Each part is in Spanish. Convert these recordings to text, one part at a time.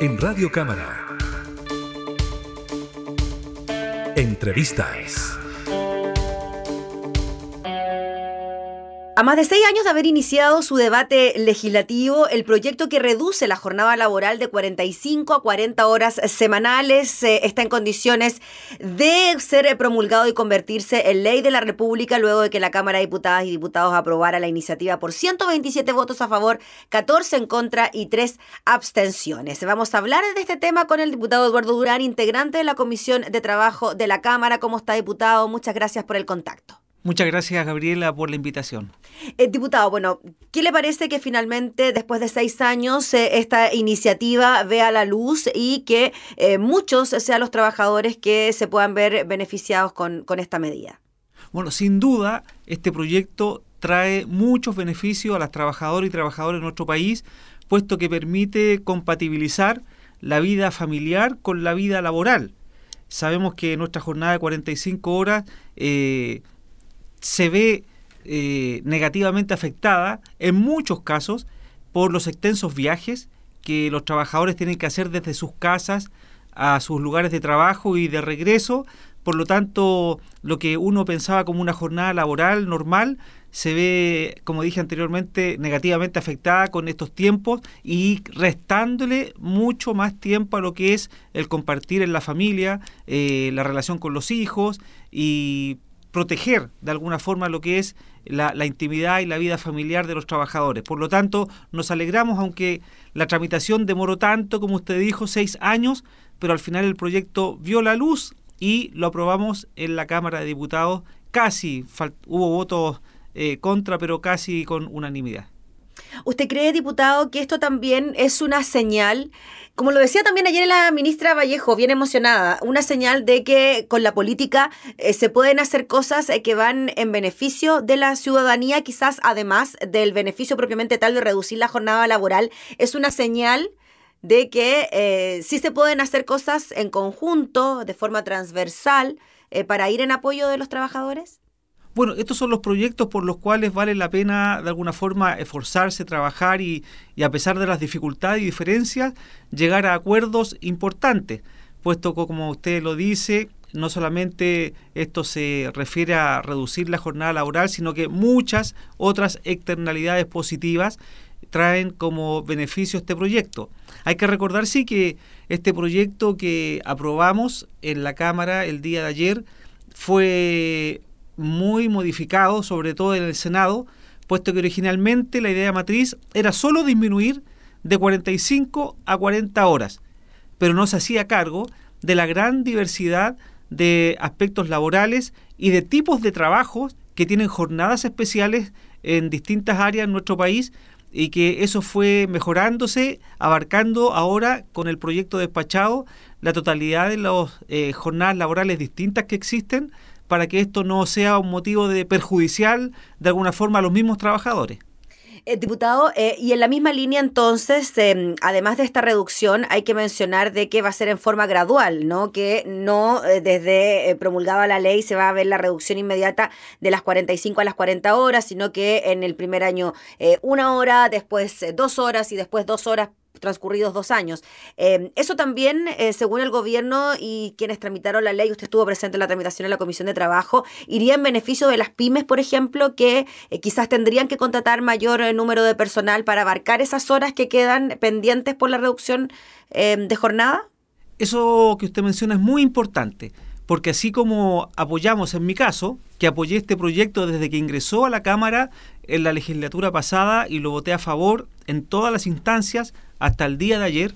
En Radio Cámara. Entrevistas. A más de seis años de haber iniciado su debate legislativo, el proyecto que reduce la jornada laboral de 45 a 40 horas semanales eh, está en condiciones de ser promulgado y convertirse en ley de la República luego de que la Cámara de Diputadas y Diputados aprobara la iniciativa por 127 votos a favor, 14 en contra y 3 abstenciones. Vamos a hablar de este tema con el diputado Eduardo Durán, integrante de la Comisión de Trabajo de la Cámara. ¿Cómo está, diputado? Muchas gracias por el contacto. Muchas gracias, Gabriela, por la invitación. Eh, diputado, bueno, ¿qué le parece que finalmente, después de seis años, eh, esta iniciativa vea la luz y que eh, muchos sean los trabajadores que se puedan ver beneficiados con, con esta medida? Bueno, sin duda, este proyecto trae muchos beneficios a las trabajadoras y trabajadores de nuestro país, puesto que permite compatibilizar la vida familiar con la vida laboral. Sabemos que nuestra jornada de 45 horas eh, se ve eh, negativamente afectada en muchos casos por los extensos viajes que los trabajadores tienen que hacer desde sus casas a sus lugares de trabajo y de regreso. Por lo tanto, lo que uno pensaba como una jornada laboral normal se ve, como dije anteriormente, negativamente afectada con estos tiempos y restándole mucho más tiempo a lo que es el compartir en la familia, eh, la relación con los hijos y proteger de alguna forma lo que es la, intimidad y la vida familiar de los trabajadores. Por lo tanto, nos alegramos, aunque la tramitación demoró tanto, como usted dijo, seis años, pero al final el proyecto vio la luz y lo aprobamos en la Cámara de Diputados. Casi hubo votos eh, contra, pero casi con unanimidad. ¿Usted cree, diputado, que esto también es una señal, como lo decía también ayer la ministra Vallejo, bien emocionada, una señal de que con la política eh, se pueden hacer cosas eh, que van en beneficio de la ciudadanía, quizás además del beneficio propiamente tal de reducir la jornada laboral? ¿Es una señal? de que eh, sí se pueden hacer cosas en conjunto, de forma transversal, para ir en apoyo de los trabajadores? Bueno, estos son los proyectos por los cuales vale la pena de alguna forma esforzarse, trabajar y, a pesar de las dificultades y diferencias, llegar a acuerdos importantes, puesto que como usted lo dice, no solamente esto se refiere a reducir la jornada laboral, sino que muchas otras externalidades positivas traen como beneficio este proyecto. Hay que recordar, sí, que este proyecto que aprobamos en la Cámara el día de ayer fue muy modificado, sobre todo en el Senado, puesto que originalmente la idea matriz era solo disminuir de 45 a 40 horas, pero no se hacía cargo de la gran diversidad de aspectos laborales y de tipos de trabajos que tienen jornadas especiales en distintas áreas en nuestro país y que eso fue mejorándose, abarcando ahora con el proyecto despachado la totalidad de las eh, jornadas laborales distintas que existen para que esto no sea un motivo de perjudicial de alguna forma a los mismos trabajadores. Eh, diputado, eh, y en la misma línea entonces, em, además de esta reducción, hay que mencionar de que va a ser en forma gradual, ¿no? Que no eh, desde promulgada la ley se va a ver la reducción inmediata de las 45 a las 40 horas, sino que en el primer año una hora, después dos horas y después dos horas transcurridos dos años. Em, eso también, eh, según el gobierno y quienes tramitaron la ley, usted estuvo presente en la tramitación en la Comisión de Trabajo, iría en beneficio de las pymes, por ejemplo, que eh, quizás tendrían que contratar mayor eh, número de personal para abarcar esas horas que quedan pendientes por la reducción em, de jornada? Eso que usted menciona es muy importante porque así como apoyamos en mi caso, que apoyé este proyecto desde que ingresó a la Cámara en la legislatura pasada y lo voté a favor en todas las instancias hasta el día de ayer,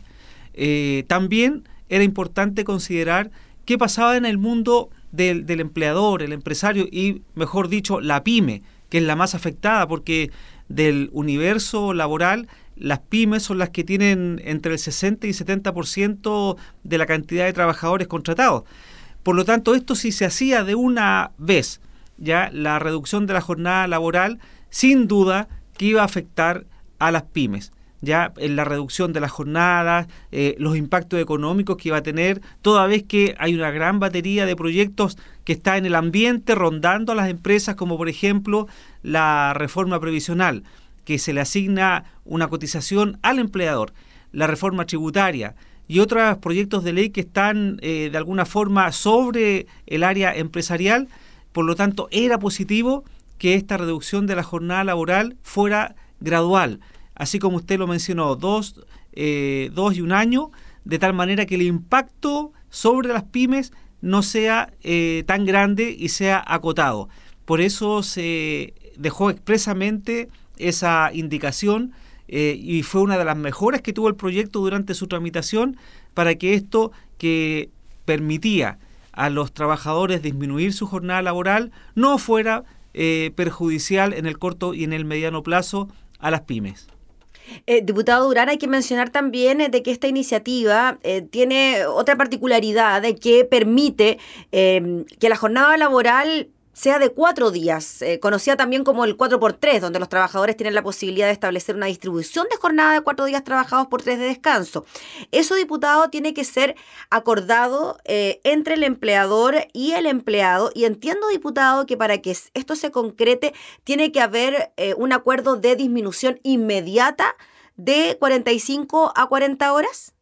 eh, también era importante considerar qué pasaba en el mundo del, del empleador, el empresario y, mejor dicho, la pyme, que es la más afectada, porque del universo laboral las pymes son las que tienen entre el 60 y 70% de la cantidad de trabajadores contratados. Por lo tanto, esto si se hacía de una vez, ya la reducción de la jornada laboral, sin duda que iba a afectar a las pymes ya en la reducción de las jornadas, eh, los impactos económicos que iba a tener, toda vez que hay una gran batería de proyectos que está en el ambiente rondando a las empresas, como por ejemplo la reforma previsional, que se le asigna una cotización al empleador, la reforma tributaria, y otros proyectos de ley que están eh, de alguna forma sobre el área empresarial. Por lo tanto, era positivo que esta reducción de la jornada laboral fuera gradual, así como usted lo mencionó, dos, eh, dos y un año, de tal manera que el impacto sobre las pymes no sea eh, tan grande y sea acotado. Por eso se dejó expresamente esa indicación eh, y fue una de las mejoras que tuvo el proyecto durante su tramitación para que esto que permitía a los trabajadores disminuir su jornada laboral no fuera perjudicial en el corto y en el mediano plazo a las pymes. Eh, diputado Durán, hay que mencionar también de que esta iniciativa tiene otra particularidad de que permite que la jornada laboral sea de cuatro días, eh, conocida también como el 4x3, donde los trabajadores tienen la posibilidad de establecer una distribución de jornada de cuatro días trabajados por tres de descanso. Eso, diputado, tiene que ser acordado eh, entre el empleador y el empleado. Y entiendo, diputado, que para que esto se concrete, tiene que haber eh, un acuerdo de disminución inmediata de 45 a 40 horas.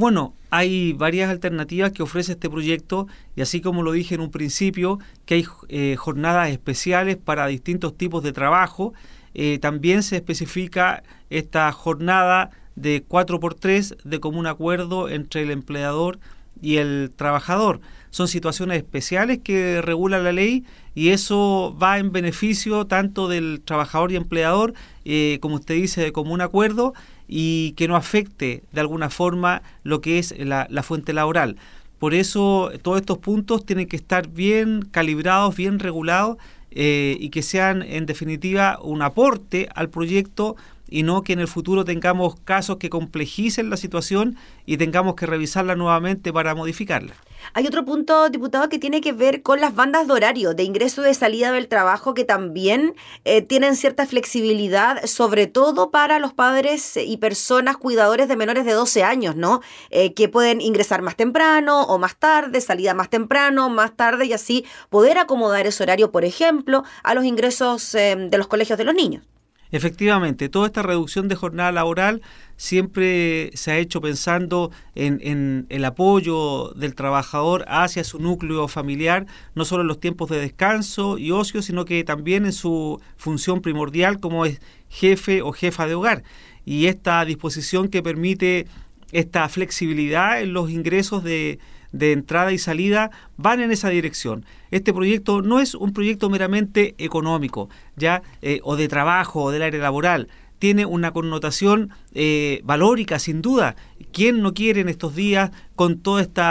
Bueno, hay varias alternativas que ofrece este proyecto y así como lo dije en un principio, que hay eh, jornadas especiales para distintos tipos de trabajo, eh, también se especifica esta jornada de 4x3 de común acuerdo entre el empleador el trabajador. Son situaciones especiales que regula la ley y eso va en beneficio tanto del trabajador y empleador, eh, como usted dice, de común acuerdo, y que no afecte de alguna forma lo que es la, fuente laboral. Por eso todos estos puntos tienen que estar bien calibrados, bien regulados eh, y que sean en definitiva un aporte al proyecto y no que en el futuro tengamos casos que complejicen la situación y tengamos que revisarla nuevamente para modificarla. Hay otro punto, diputado, que tiene que ver con las bandas de horario, de ingreso y de salida del trabajo, que también eh, tienen cierta flexibilidad, sobre todo para los padres y personas cuidadores de menores de 12 años, ¿no? Eh, que pueden ingresar más temprano o más tarde, salida más temprano, más tarde, y así poder acomodar ese horario, por ejemplo, a los ingresos eh, de los colegios de los niños. Efectivamente, toda esta reducción de jornada laboral siempre se ha hecho pensando en, el apoyo del trabajador hacia su núcleo familiar, no solo en los tiempos de descanso y ocio, sino que también en su función primordial como es jefe o jefa de hogar. Y esta disposición que permite esta flexibilidad en los ingresos de, de entrada y salida van en esa dirección. Este proyecto no es un proyecto meramente económico, ya eh, o de trabajo o del área laboral. Tiene una connotación eh, valórica, sin duda. ¿Quién no quiere en estos días, con todo este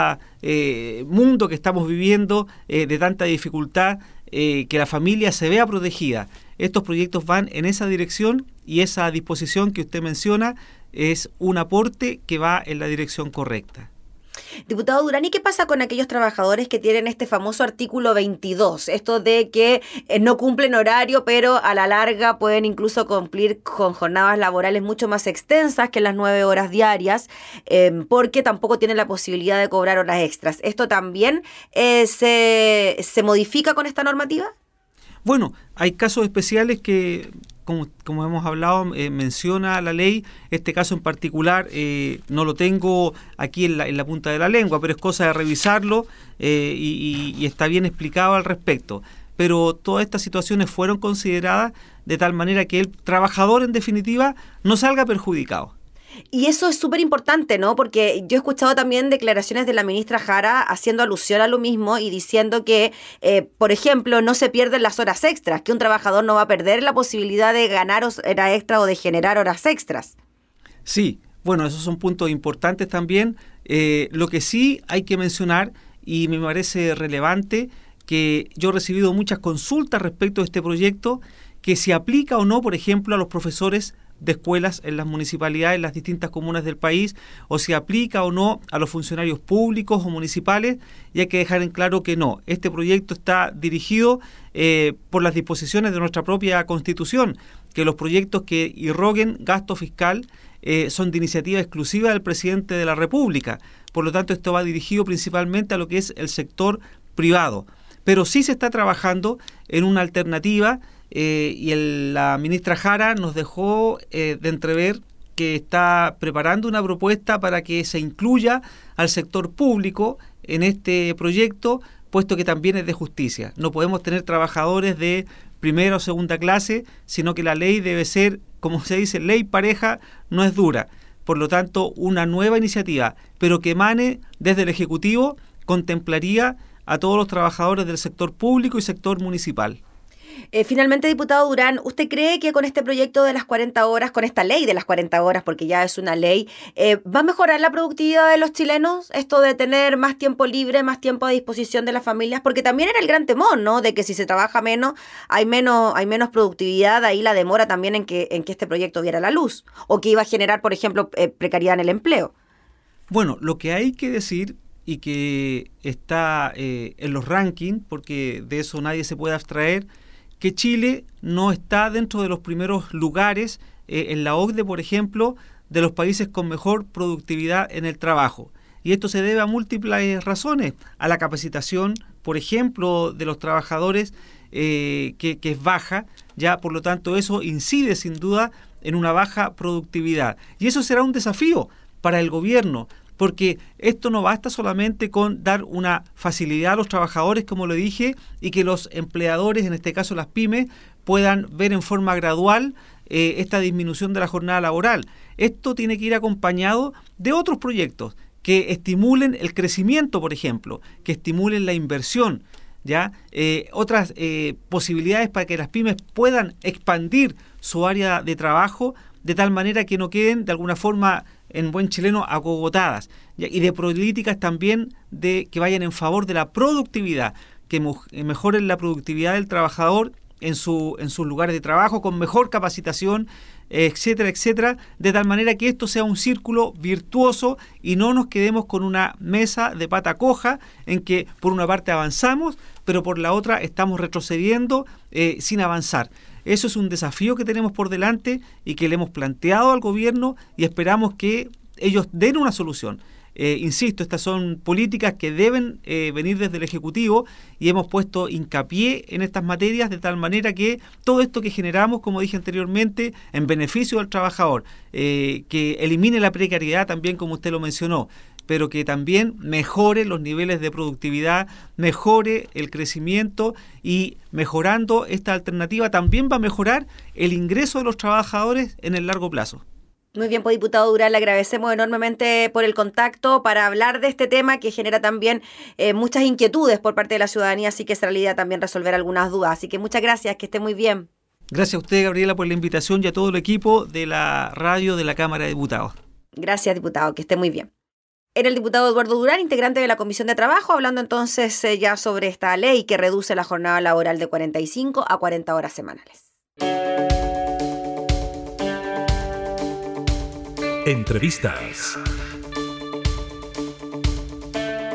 mundo que estamos viviendo de tanta dificultad, que la familia se vea protegida? Estos proyectos van en esa dirección y esa disposición que usted menciona es un aporte que va en la dirección correcta. Diputado Durán, ¿y qué pasa con aquellos trabajadores que tienen este famoso artículo 22? Esto de que eh, no cumplen horario, pero a la larga pueden incluso cumplir con jornadas laborales mucho más extensas que las nueve horas diarias, em, porque tampoco tienen la posibilidad de cobrar horas extras. ¿Esto también eh, se, se modifica con esta normativa? Bueno, hay casos especiales que como, hemos hablado, eh, menciona la ley. Este caso en particular eh, no lo tengo aquí en la, punta de la lengua, pero es cosa de revisarlo eh, y, está bien explicado al respecto. Pero todas estas situaciones fueron consideradas de tal manera que el trabajador, en definitiva, no salga perjudicado. Y eso es súper importante, ¿no? Porque yo he escuchado también declaraciones de la ministra Jara haciendo alusión a lo mismo y diciendo que, eh, por ejemplo, no se pierden las horas extras, que un trabajador no va a perder la posibilidad de ganar horas extra o de generar horas extras. Sí, bueno, esos son puntos importantes también. Eh, lo que sí hay que mencionar, y me parece relevante, que yo he recibido muchas consultas respecto a este proyecto, que se aplica o no, por ejemplo, a los profesores de escuelas en las municipalidades, en las distintas comunas del país, o si aplica o no a los funcionarios públicos o municipales, y hay que dejar en claro que no. Este proyecto está dirigido eh, por las disposiciones de nuestra propia Constitución, que los proyectos que irroguen gasto fiscal eh, son de iniciativa exclusiva del presidente de la República. Por lo tanto, esto va dirigido principalmente a lo que es el sector privado. Pero sí se está trabajando en una alternativa eh, y la ministra Jara nos dejó eh, de entrever que está preparando una propuesta para que se incluya al sector público en este proyecto, puesto que también es de justicia. No podemos tener trabajadores de primera o segunda clase, sino que la ley debe ser, como se dice, ley pareja, no es dura. Por lo tanto, una nueva iniciativa, pero que emane desde el Ejecutivo, contemplaría a todos los trabajadores del sector público y sector municipal. Eh, finalmente, diputado Durán, ¿usted cree que con este proyecto de las 40 horas, con esta ley de las 40 horas, porque ya es una ley, eh, va a mejorar la productividad de los chilenos? Esto de tener más tiempo libre, más tiempo a disposición de las familias, porque también era el gran temor, ¿no? De que si se trabaja menos, hay menos, hay menos productividad, ahí la demora también en que, en que este proyecto viera la luz, o que iba a generar, por ejemplo, eh, precariedad en el empleo. Bueno, lo que hay que decir y que está en los rankings, porque de eso nadie se puede abstraer, que Chile no está dentro de los primeros lugares eh, en la OCDE, por ejemplo, de los países con mejor productividad en el trabajo. Y esto se debe a múltiples razones, a la capacitación, por ejemplo, de los trabajadores, eh, que, que es baja, ya por lo tanto eso incide sin duda en una baja productividad. Y eso será un desafío para el gobierno, porque esto no basta solamente con dar una facilidad a los trabajadores, como lo dije, y que los empleadores, en este caso las pymes, puedan ver en forma gradual eh, esta disminución de la jornada laboral. Esto tiene que ir acompañado de otros proyectos que estimulen el crecimiento, por ejemplo, que estimulen la inversión, ¿ya? Eh, otras eh, posibilidades para que las pymes puedan expandir su área de trabajo de tal manera que no queden de alguna forma en buen chileno acogotadas y de políticas también de que vayan en favor de la productividad, que eh, mejoren la productividad del trabajador en, su, en sus lugares de trabajo con mejor capacitación, etcétera, etcétera, de tal manera que esto sea un círculo virtuoso y no nos quedemos con una mesa de pata coja en que por una parte avanzamos, pero por la otra estamos retrocediendo eh, sin avanzar. Eso es un desafío que tenemos por delante y que le hemos planteado al gobierno y esperamos que ellos den una solución. Eh, insisto, estas son políticas que deben eh, venir desde el Ejecutivo y hemos puesto hincapié en estas materias de tal manera que todo esto que generamos, como dije anteriormente, en beneficio del trabajador, eh, que elimine la precariedad también, como usted lo mencionó, pero que también mejore los niveles de productividad, mejore el crecimiento y mejorando esta alternativa también va a mejorar el ingreso de los trabajadores en el largo plazo. Muy bien, pues diputado Durán, le agradecemos enormemente por el contacto para hablar de este tema que genera también eh, muchas inquietudes por parte de la ciudadanía, así que será la idea también resolver algunas dudas. Así que muchas gracias, que esté muy bien. Gracias a usted, Gabriela, por la invitación y a todo el equipo de la radio de la Cámara de Diputados. Gracias, diputado, que esté muy bien. Era el diputado Eduardo Durán, integrante de la Comisión de Trabajo, hablando entonces eh, ya sobre esta ley que reduce la jornada laboral de 45 a 40 horas semanales. Entrevistas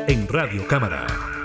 en Radio Cámara.